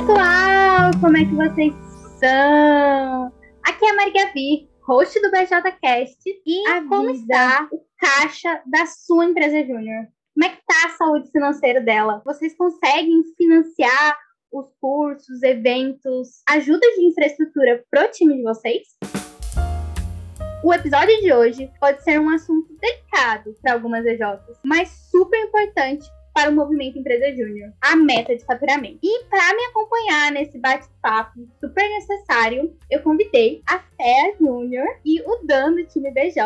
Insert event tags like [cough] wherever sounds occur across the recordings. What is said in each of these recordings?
pessoal! Como é que vocês estão? Aqui é a Maria Gavi, host do BJCast. E Avisa. como está o caixa da sua empresa júnior? Como é que está a saúde financeira dela? Vocês conseguem financiar os cursos, eventos, ajuda de infraestrutura para o time de vocês? O episódio de hoje pode ser um assunto delicado para algumas EJs, mas super importante para o movimento Empresa Júnior, a meta de faturamento. E para me acompanhar nesse bate-papo super necessário, eu convidei a Fé Júnior e o Dan do time BJ.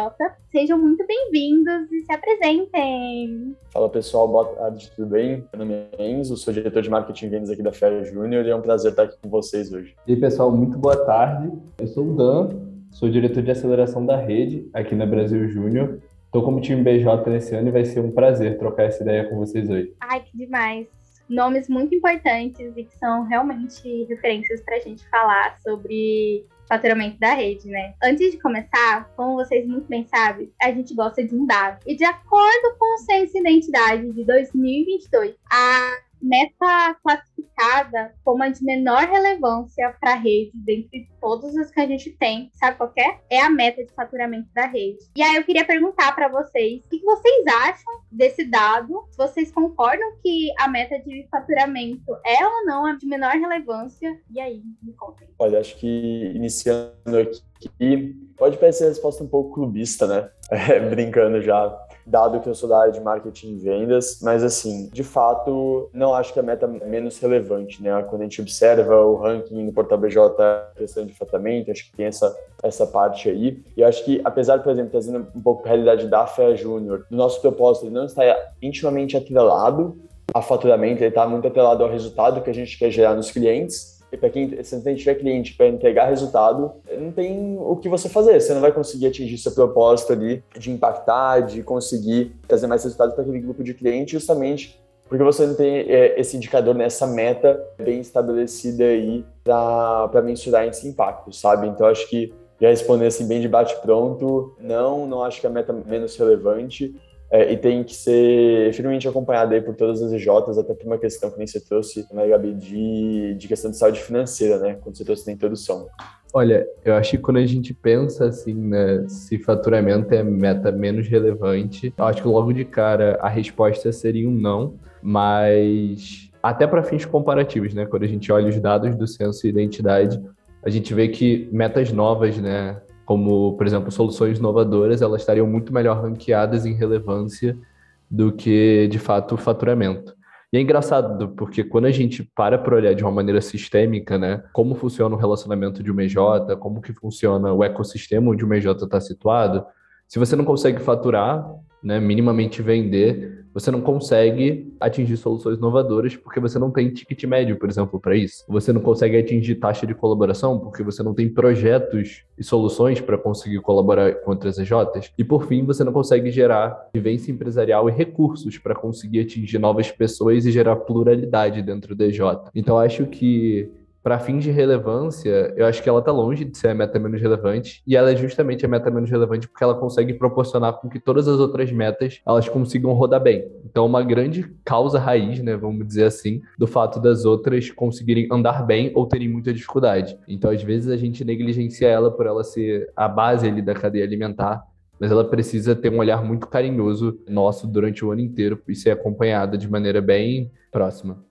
Sejam muito bem-vindos e se apresentem. Fala pessoal, boa tarde, tudo bem? Meu nome é Enzo, sou diretor de marketing e vendas aqui da Fé Júnior e é um prazer estar aqui com vocês hoje. E aí pessoal, muito boa tarde. Eu sou o Dan, sou diretor de aceleração da rede aqui na Brasil Júnior Estou como time BJ nesse ano e vai ser um prazer trocar essa ideia com vocês hoje. Ai, que demais! Nomes muito importantes e que são realmente referências para a gente falar sobre faturamento da rede, né? Antes de começar, como vocês muito bem sabem, a gente gosta de um dado. E de acordo com o Censo Identidade de 2022, a meta classificada como a de menor relevância para a rede, dentre todas as que a gente tem, sabe qual é? É a meta de faturamento da rede. E aí eu queria perguntar para vocês, o que vocês acham desse dado? Vocês concordam que a meta de faturamento é ou não a de menor relevância? E aí, me contem. Olha, acho que iniciando aqui, pode parecer a resposta um pouco clubista, né? [laughs] É, brincando já dado que eu sou da área de marketing e vendas, mas assim, de fato, não acho que a meta é menos relevante, né? Quando a gente observa o ranking no Portal BJ, questão de faturamento, acho que tem essa, essa parte aí. E acho que, apesar, por exemplo, trazendo um pouco a realidade da FEA Júnior, do nosso propósito não está intimamente atrelado a faturamento, ele está muito atrelado ao resultado que a gente quer gerar nos clientes, e para quem se não tiver cliente para entregar resultado, não tem o que você fazer. Você não vai conseguir atingir seu propósito ali de impactar, de conseguir trazer mais resultados para aquele grupo de clientes, justamente porque você não tem é, esse indicador nessa meta bem estabelecida aí para mensurar esse impacto, sabe? Então acho que já responder assim bem de bate pronto, não, não acho que a meta é menos relevante é, e tem que ser firmemente acompanhado aí por todas as EJs, até por uma questão que nem você trouxe, né, Gabi, de, de questão de saúde financeira, né, quando você trouxe na introdução. Olha, eu acho que quando a gente pensa assim, né, se faturamento é meta menos relevante, eu acho que logo de cara a resposta seria um não, mas até para fins comparativos, né, quando a gente olha os dados do censo e identidade, a gente vê que metas novas, né, como, por exemplo, soluções inovadoras, elas estariam muito melhor ranqueadas em relevância do que, de fato, o faturamento. E é engraçado, porque quando a gente para para olhar de uma maneira sistêmica, né, como funciona o relacionamento de uma EJ, como que funciona o ecossistema onde uma EJ está situado, se você não consegue faturar, né, minimamente vender, você não consegue atingir soluções inovadoras porque você não tem ticket médio, por exemplo, para isso. Você não consegue atingir taxa de colaboração porque você não tem projetos e soluções para conseguir colaborar com outras EJs. E por fim, você não consegue gerar vivência empresarial e recursos para conseguir atingir novas pessoas e gerar pluralidade dentro da EJ. Então acho que para fins de relevância, eu acho que ela está longe de ser a meta menos relevante, e ela é justamente a meta menos relevante porque ela consegue proporcionar com que todas as outras metas elas consigam rodar bem. Então, uma grande causa raiz, né, vamos dizer assim, do fato das outras conseguirem andar bem ou terem muita dificuldade. Então, às vezes a gente negligencia ela por ela ser a base ali da cadeia alimentar, mas ela precisa ter um olhar muito carinhoso nosso durante o ano inteiro e ser acompanhada de maneira bem próxima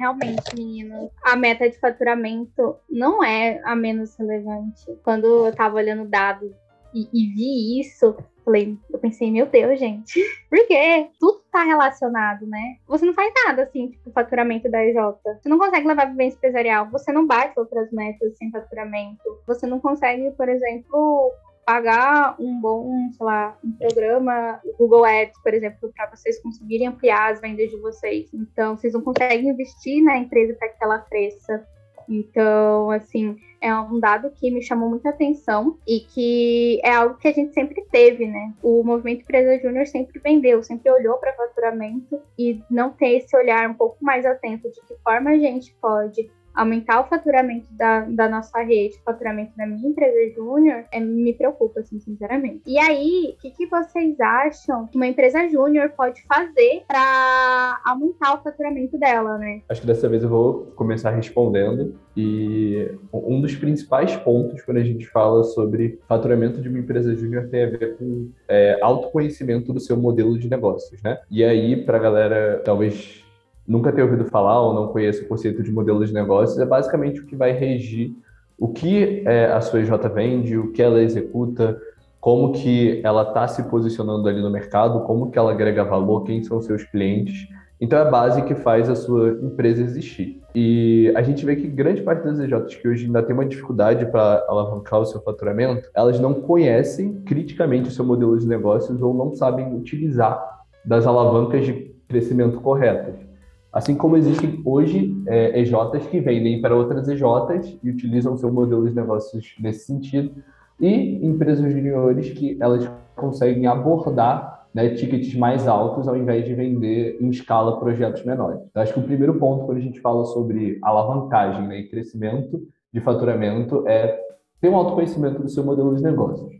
realmente, menino, a meta de faturamento não é a menos relevante. Quando eu tava olhando dados e, e vi isso, falei, eu pensei, meu Deus, gente, [laughs] por quê? Tudo tá relacionado, né? Você não faz nada assim, tipo, faturamento da EJ. Você não consegue levar vivência empresarial, você não bate outras metas sem faturamento. Você não consegue, por exemplo, pagar um bom, sei lá, um programa Google Ads, por exemplo, para vocês conseguirem ampliar as vendas de vocês. Então, vocês não conseguem investir na empresa para que ela cresça. Então, assim, é um dado que me chamou muita atenção e que é algo que a gente sempre teve, né? O movimento Empresa Júnior sempre vendeu, sempre olhou para faturamento e não ter esse olhar um pouco mais atento de que forma a gente pode aumentar o faturamento da, da nossa rede, o faturamento da minha empresa júnior, é, me preocupa, assim, sinceramente. E aí, o que, que vocês acham que uma empresa júnior pode fazer para aumentar o faturamento dela, né? Acho que dessa vez eu vou começar respondendo. E um dos principais pontos quando a gente fala sobre faturamento de uma empresa júnior tem a ver com é, autoconhecimento do seu modelo de negócios, né? E aí, para galera talvez nunca ter ouvido falar ou não conheça o conceito de modelo de negócios, é basicamente o que vai regir o que é, a sua EJ vende, o que ela executa, como que ela está se posicionando ali no mercado, como que ela agrega valor, quem são seus clientes. Então é a base que faz a sua empresa existir. E a gente vê que grande parte das EJs que hoje ainda tem uma dificuldade para alavancar o seu faturamento, elas não conhecem criticamente o seu modelo de negócios ou não sabem utilizar das alavancas de crescimento corretas. Assim como existem hoje é, EJs que vendem para outras EJs e utilizam seu modelo de negócios nesse sentido, e empresas juniores que elas conseguem abordar né, tickets mais altos ao invés de vender em escala projetos menores. Então, acho que o primeiro ponto quando a gente fala sobre alavancagem né, e crescimento de faturamento é ter um autoconhecimento do seu modelo de negócios.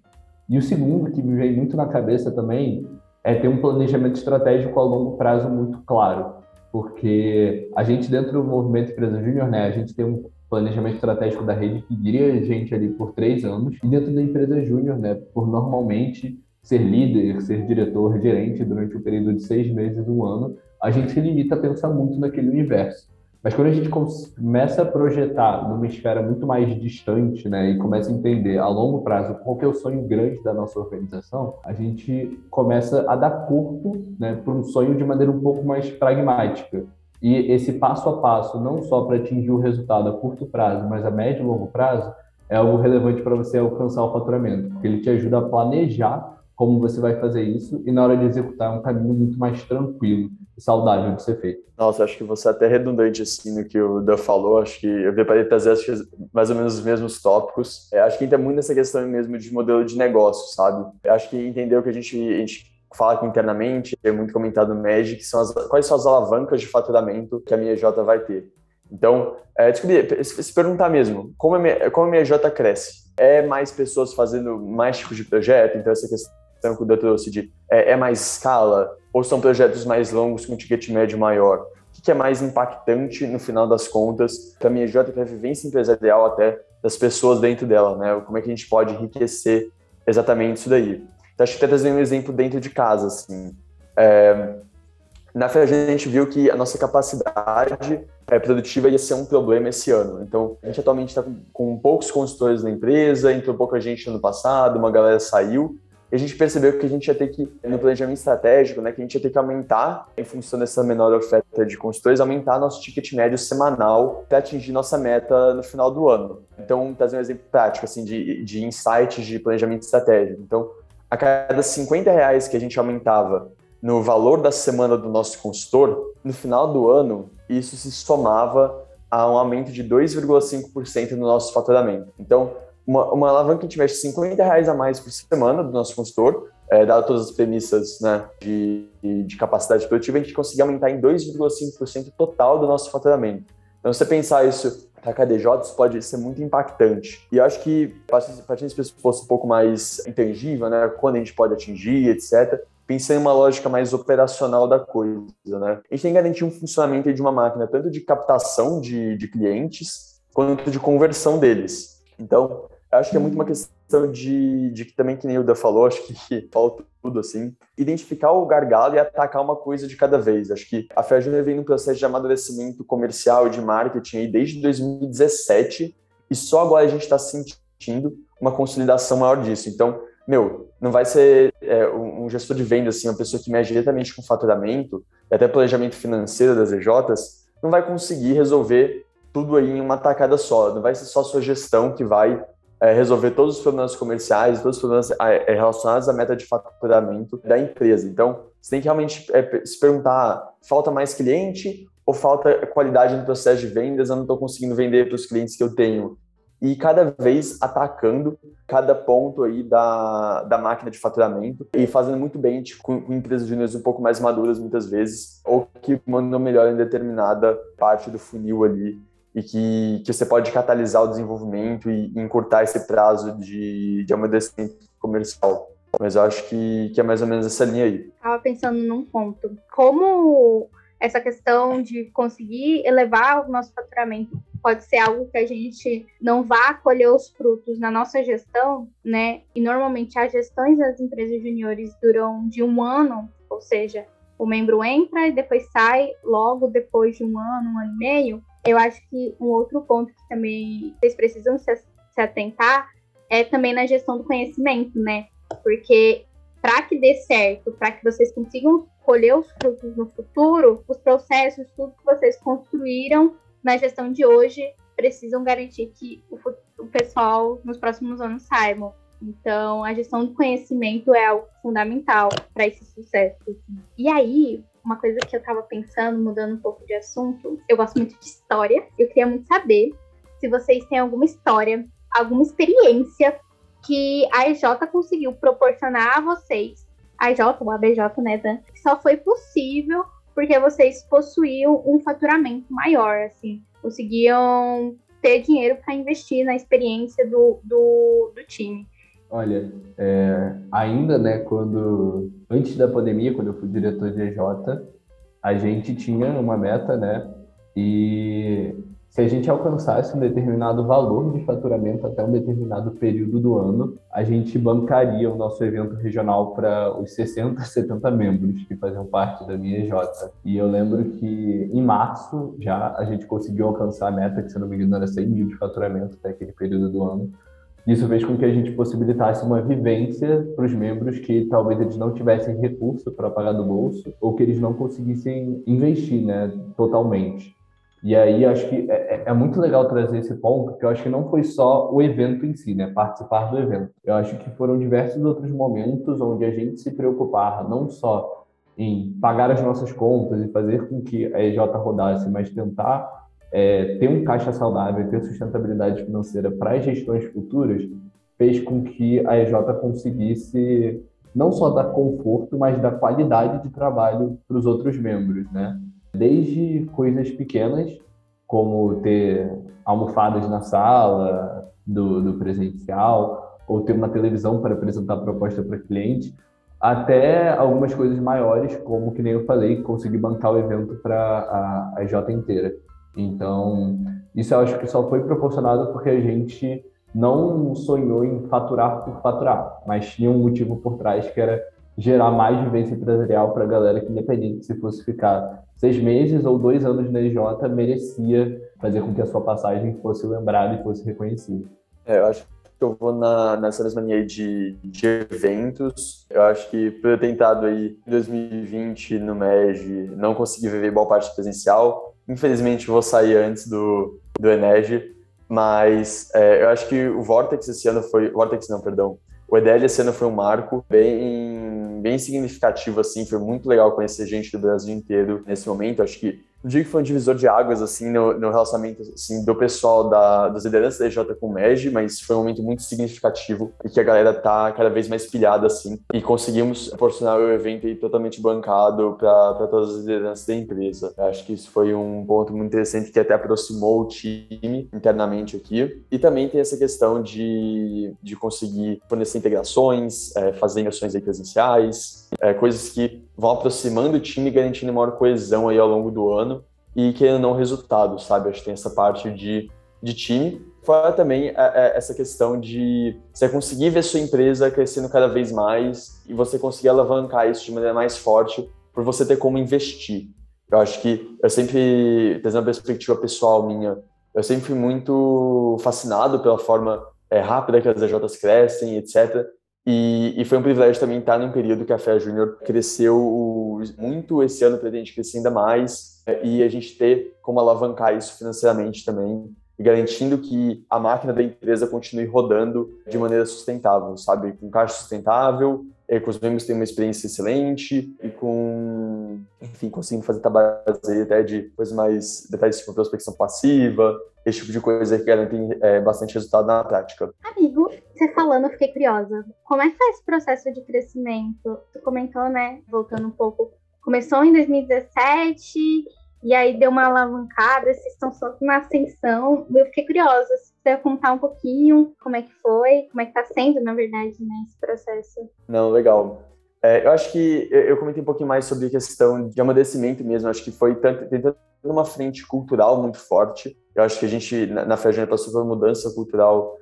E o segundo, que me vem muito na cabeça também, é ter um planejamento estratégico a longo prazo muito claro. Porque a gente, dentro do movimento Empresa Júnior, né, a gente tem um planejamento estratégico da rede que guia a gente ali por três anos. E dentro da empresa Júnior, né, por normalmente ser líder, ser diretor, gerente durante um período de seis meses, um ano, a gente se limita a pensar muito naquele universo. Mas quando a gente começa a projetar numa esfera muito mais distante, né, e começa a entender a longo prazo qual é o sonho grande da nossa organização, a gente começa a dar corpo, né, para um sonho de maneira um pouco mais pragmática. E esse passo a passo, não só para atingir o resultado a curto prazo, mas a médio e longo prazo, é algo relevante para você alcançar o faturamento, porque ele te ajuda a planejar como você vai fazer isso e na hora de executar é um caminho muito mais tranquilo saudável de ser feito. Nossa, acho que você é até redundante assim no que o Dan falou, acho que eu para trazer acho mais ou menos os mesmos tópicos. É, acho que entra muito nessa questão mesmo de modelo de negócio, sabe? Eu acho que entender o que a gente, a gente fala aqui internamente, é muito comentado no Magic, são as, quais são as alavancas de faturamento que a minha EJ vai ter. Então, é, se perguntar mesmo, como a, minha, como a minha EJ cresce? É mais pessoas fazendo mais tipos de projeto? Então, essa questão questão que o doutor trouxe de é, é, mais escala ou são projetos mais longos com ticket médio maior? O que é mais impactante no final das contas para a minha J para a vivência empresarial até das pessoas dentro dela, né? Como é que a gente pode enriquecer exatamente isso daí? Então, acho que até trazer um exemplo dentro de casa, assim. É, na FEAG a gente viu que a nossa capacidade é, produtiva ia ser um problema esse ano. Então, a gente atualmente está com, com, poucos consultores na empresa, entrou pouca gente no ano passado, uma galera saiu, e a gente percebeu que a gente ia ter que, no planejamento estratégico, né, que a gente ia ter que aumentar, em função dessa menor oferta de consultores, aumentar nosso ticket médio semanal para atingir nossa meta no final do ano. Então, trazer um exemplo prático, assim, de, de insights de planejamento estratégico. Então, a cada 50 reais que a gente aumentava no valor da semana do nosso consultor, no final do ano, isso se somava a um aumento de 2,5% no nosso faturamento. Então, uma, uma alavanca que tivesse 50 reais a mais por semana do nosso consultor, é, dado todas as premissas né, de, de capacidade produtiva, a gente conseguia aumentar em 2,5% total do nosso faturamento. Então, você pensar isso para KDJs, pode ser muito impactante. E eu acho que, partindo desse pressuposto um pouco mais intangível, né, quando a gente pode atingir, etc., pensando em uma lógica mais operacional da coisa. Né? A gente tem que garantir um funcionamento de uma máquina, tanto de captação de, de clientes, quanto de conversão deles. Então, acho que é muito uma questão de, de também que nem o Da falou, acho que falta tudo assim, identificar o gargalo e atacar uma coisa de cada vez. Acho que a Fair vem num processo de amadurecimento comercial e de marketing aí desde 2017 e só agora a gente está sentindo uma consolidação maior disso. Então, meu, não vai ser é, um gestor de venda, assim, uma pessoa que mexe diretamente com faturamento e até planejamento financeiro das EJs, não vai conseguir resolver tudo aí em uma tacada só. Não vai ser só a sua gestão que vai é, resolver todos os problemas comerciais, todos os problemas é, relacionados à meta de faturamento da empresa. Então, você tem que realmente é, se perguntar: falta mais cliente ou falta qualidade no processo de vendas? Eu não estou conseguindo vender para os clientes que eu tenho. E cada vez atacando cada ponto aí da, da máquina de faturamento e fazendo muito bem tipo, com, empresas júniores um pouco mais maduras muitas vezes ou que mandam melhor em determinada parte do funil ali e que, que você pode catalisar o desenvolvimento e, e encurtar esse prazo de, de amadurecimento comercial. Mas eu acho que, que é mais ou menos essa linha aí. Estava pensando num ponto. Como essa questão de conseguir elevar o nosso faturamento pode ser algo que a gente não vá colher os frutos na nossa gestão, né? E normalmente as gestões das empresas juniores duram de um ano, ou seja, o membro entra e depois sai logo depois de um ano, um ano e meio. Eu acho que um outro ponto que também vocês precisam se, se atentar é também na gestão do conhecimento, né? Porque para que dê certo, para que vocês consigam colher os frutos no futuro, os processos, tudo que vocês construíram na gestão de hoje, precisam garantir que o, o pessoal nos próximos anos saibam. Então, a gestão do conhecimento é algo fundamental para esse sucesso. E aí, uma coisa que eu estava pensando, mudando um pouco de assunto, eu gosto muito de história. Eu queria muito saber se vocês têm alguma história, alguma experiência que a EJ conseguiu proporcionar a vocês, a EJ, ou a BJ, né, Dan, que só foi possível porque vocês possuíam um faturamento maior, assim, conseguiam ter dinheiro para investir na experiência do, do, do time. Olha, é, ainda, né, quando antes da pandemia, quando eu fui diretor de EJ, a gente tinha uma meta, né, e se a gente alcançasse um determinado valor de faturamento até um determinado período do ano, a gente bancaria o nosso evento regional para os 60, 70 [laughs] membros que faziam parte da minha EJ. E eu lembro que em março já a gente conseguiu alcançar a meta, que se não me engano era 100 mil de faturamento até aquele período do ano. Isso fez com que a gente possibilitasse uma vivência para os membros que talvez eles não tivessem recurso para pagar do bolso ou que eles não conseguissem investir né, totalmente. E aí acho que é, é, é, muito legal trazer esse ponto, porque eu acho que não foi só o evento em si, né? Participar do evento. Eu acho que foram diversos outros momentos onde a gente se preocupar não só em pagar as nossas contas e fazer com que a EJ rodasse, mas tentar é, ter um caixa saudável, ter sustentabilidade financeira para as gestões futuras, fez com que a EJ conseguisse não só dar conforto, mas dar qualidade de trabalho para os outros membros, né? Desde coisas pequenas, como ter almofadas na sala do, do presencial, ou ter uma televisão para apresentar proposta para cliente, até algumas coisas maiores, como que nem eu falei, conseguir bancar o evento para a, a J inteira. Então, isso eu acho que só foi proporcionado porque a gente não sonhou em faturar por faturar, mas tinha um motivo por trás que era gerar mais vivência empresarial para a galera que, independente se fosse ficar seis meses ou dois anos na EJ, merecia fazer com que a sua passagem fosse lembrada e fosse reconhecida. É, eu acho que eu vou na, nessa mesma linha de, de eventos. Eu acho que por eu ter tentado aí em 2020 no MEG, não consegui viver boa parte presencial. Infelizmente vou sair antes do, do Enege, mas é, eu acho que o Vortex esse ano foi... Vortex não, perdão. O EDL esse ano foi um marco bem, bem significativo, assim, foi muito legal conhecer gente do Brasil inteiro nesse momento, acho que não digo que foi um divisor de águas, assim, no, no relacionamento, assim, do pessoal da, das lideranças da EJ com o MEG, mas foi um momento muito significativo e que a galera tá cada vez mais pilhada, assim, e conseguimos proporcionar o evento aí totalmente bancado para todas as lideranças da empresa. Eu acho que isso foi um ponto muito interessante que até aproximou o time internamente aqui. E também tem essa questão de, de conseguir fornecer integrações, é, fazer ações aí presenciais, é, coisas que vão aproximando o time e garantindo maior coesão aí ao longo do ano e querendo não resultado, sabe? Acho que tem essa parte de, de time. Fora também é, é, essa questão de você conseguir ver sua empresa crescendo cada vez mais e você conseguir alavancar isso de maneira mais forte por você ter como investir. Eu acho que eu sempre, trazendo uma perspectiva pessoal minha, eu sempre fui muito fascinado pela forma é, rápida que as EJs crescem, etc. E, e, foi um privilégio também estar num período que a Fé Júnior cresceu muito, esse ano pretende crescer ainda mais, é, e a gente ter como alavancar isso financeiramente também, garantindo que a máquina da empresa continue rodando de maneira sustentável, sabe? Com caixa sustentável, é, com os membros têm uma experiência excelente e com, enfim, conseguindo fazer trabalhos aí até de coisas mais detalhes tipo prospecção passiva, esse tipo de coisa que garantem é, bastante resultado na prática. Amigo, você falando, eu fiquei curiosa. Como é que foi esse processo de crescimento? Tu comentou, né? Voltando um pouco. Começou em 2017 e aí deu uma alavancada, vocês estão só na ascensão. Eu fiquei curiosa, se você contar um pouquinho como é que foi, como é que tá sendo, na verdade, né, esse processo. Não, legal. É, eu acho que eu comentei um pouquinho mais sobre a questão de amadurecimento mesmo. Acho que foi tanto, tentando uma frente cultural muito forte. Eu acho que a gente, na, na Fejane, passou por uma mudança cultural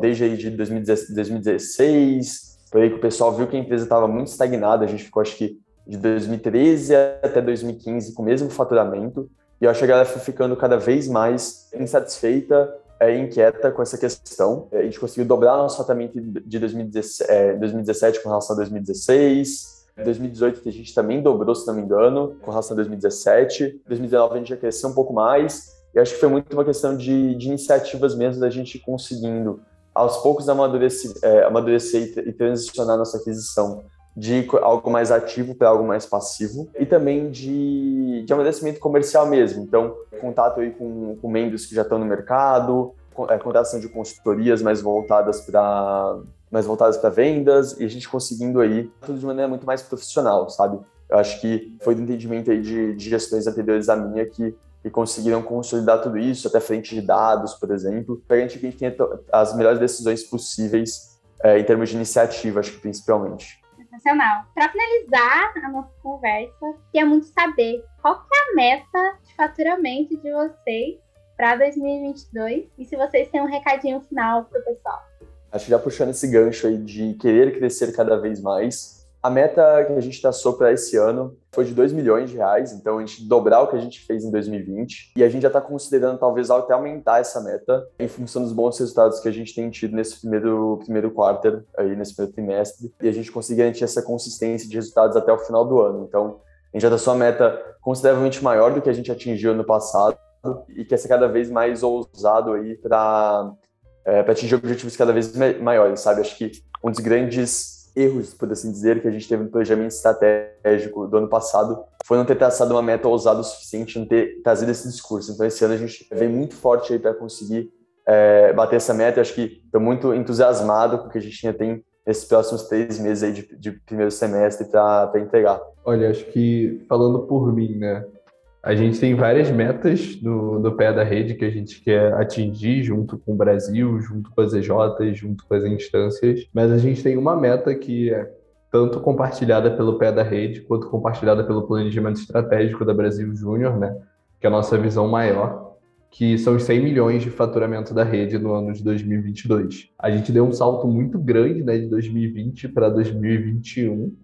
desde aí de 2016, por aí que o pessoal viu que a empresa estava muito estagnada. A gente ficou, acho que, de 2013 até 2015 com o mesmo faturamento. E eu acho que a galera foi ficando cada vez mais insatisfeita é, inquieta com essa questão. A gente conseguiu dobrar nosso faturamento de 2017, é, 2017 com relação a 2016. Em 2018 a gente também dobrou, se não me engano, com relação a 2017. Em 2019 a gente já cresceu um pouco mais. E acho que foi muito uma questão de, de iniciativas mesmo da gente conseguindo aos poucos amadurecer, é, amadurecer e, e transicionar nossa aquisição de algo mais ativo para algo mais passivo e também de, de amadurecimento comercial mesmo. Então, contato aí com, com membros que já estão no mercado, é, contratação de consultorias mais voltadas para mais voltadas para vendas e a gente conseguindo aí tudo de maneira muito mais profissional, sabe? Eu acho que foi do entendimento aí de, de gestões anteriores à minha que, que conseguiram consolidar tudo isso, até frente de dados, por exemplo, gente que a gente tenha as melhores decisões possíveis é, em termos de iniciativa, acho que principalmente sensacional. Para finalizar a nossa conversa, queria muito saber qual que é a meta de faturamento de vocês para 2022 e se vocês têm um recadinho final para o pessoal. Acho que já puxando esse gancho aí de querer crescer cada vez mais, a meta que a gente traçou para esse ano foi de 2 milhões de reais, então a gente dobrar o que a gente fez em 2020 e a gente já está considerando talvez até aumentar essa meta em função dos bons resultados que a gente tem tido nesse primeiro primeiro quarter aí nesse primeiro trimestre e a gente conseguir garantir essa consistência de resultados até o final do ano. Então a gente já traçou uma meta consideravelmente maior do que a gente atingiu no passado e quer ser cada vez mais ousado aí para é, para atingir objetivos cada vez maiores, sabe? Acho que um dos grandes erros, por assim dizer, que a gente teve no planejamento estratégico do ano passado foi não ter traçado uma meta ousada o suficiente, não ter trazido esse discurso. Então, esse ano a gente vem muito forte aí para conseguir é, bater essa meta. Eu acho que estou muito entusiasmado com o que a gente ainda tem nesses próximos três meses aí de, de primeiro semestre para entregar. Olha, acho que falando por mim, né? A gente tem várias metas no, no pé da rede que a gente quer atingir junto com o Brasil, junto com as EJs, junto com as instâncias, mas a gente tem uma meta que é tanto compartilhada pelo pé da rede quanto compartilhada pelo planejamento estratégico da Brasil Júnior, né? Que é a nossa visão maior, que são os 100 milhões de faturamento da rede no ano de 2022. A gente deu um salto muito grande, né, de 2020 para 2021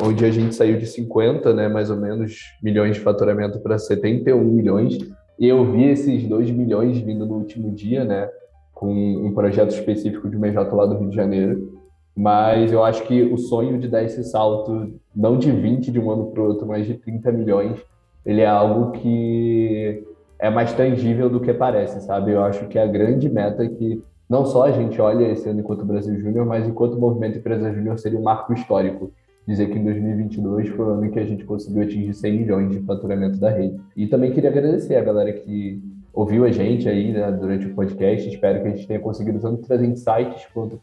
onde a gente saiu de 50, né, mais ou menos, milhões de faturamento para 71 milhões. E eu vi esses 2 milhões vindo no último dia, né, com um projeto específico de MJ lá do Rio de Janeiro. Mas eu acho que o sonho de dar esse salto, não de 20 de um ano para o outro, mas de 30 milhões, ele é algo que é mais tangível do que parece, sabe? Eu acho que é a grande meta que não só a gente olha esse ano enquanto Brasil Júnior, mas enquanto movimento Empresa Júnior seria um marco histórico dizer que em 2022 foi o ano que a gente conseguiu atingir 100 milhões de faturamento da rede. E também queria agradecer a galera que ouviu a gente aí né, durante o podcast. Espero que a gente tenha conseguido tanto trazer insights quanto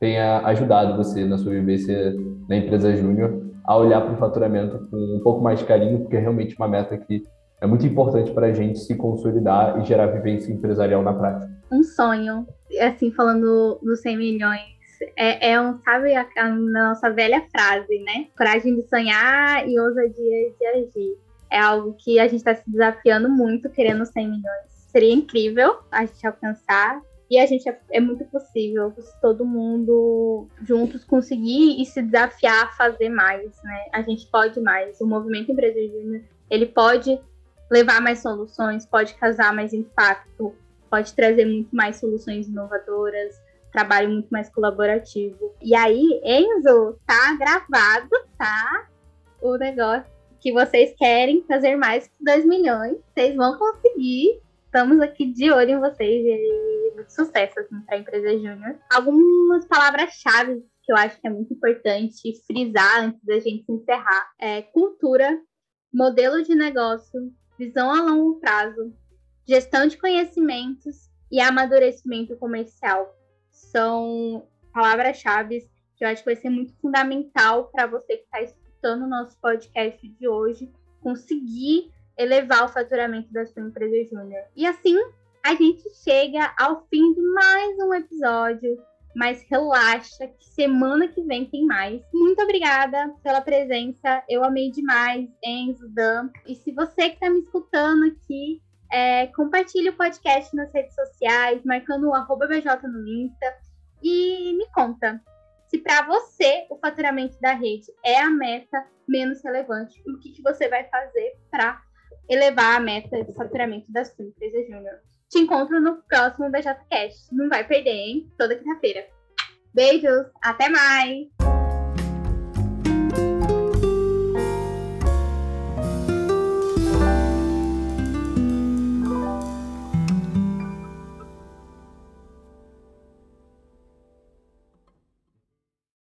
tenha ajudado você na sua vivência na empresa júnior a olhar para o faturamento com um pouco mais de carinho, porque é realmente uma meta que é muito importante para a gente se consolidar e gerar vivência empresarial na prática. Um sonho, assim, falando dos 100 milhões é, é um, sabe, a, a, nossa velha frase, né? Coragem de sonhar e ousadia de agir. É algo que a gente está se desafiando muito, querendo 100 milhões. Seria incrível a gente alcançar. E a gente é, é muito possível se todo mundo juntos conseguir e se desafiar a fazer mais, né? A gente pode mais. O movimento Empresa Júnior, ele pode levar mais soluções, pode causar mais impacto, pode trazer muito mais soluções inovadoras, trabalho muito mais colaborativo. E aí, Enzo, tá gravado, tá? O negócio que vocês querem fazer mais que 2 milhões. Vocês vão conseguir. Estamos aqui de olho em vocês e muito sucesso assim, para a empresa júnior. Algumas palavras-chave que eu acho que é muito importante frisar antes da gente encerrar é cultura, modelo de negócio, visão a longo prazo, gestão de conhecimentos e amadurecimento comercial são palavras-chave que eu acho que vai ser muito fundamental para você que está escutando o nosso podcast de hoje, conseguir elevar o faturamento da sua empresa júnior. E assim, a gente chega ao fim de mais um episódio. Mas relaxa, que semana que vem tem mais. Muito obrigada pela presença. Eu amei demais, Enzo, Dan. E se você que está me escutando é, compartilhe o podcast nas redes sociais, marcando o arroba BJ no Insta. E me conta, se para você o faturamento da rede é a meta menos relevante, o que, que você vai fazer para elevar a meta de faturamento da sua empresa júnior. Te encontro no próximo BJCast. Não vai perder, hein? Toda quinta-feira. Beijos, até mais!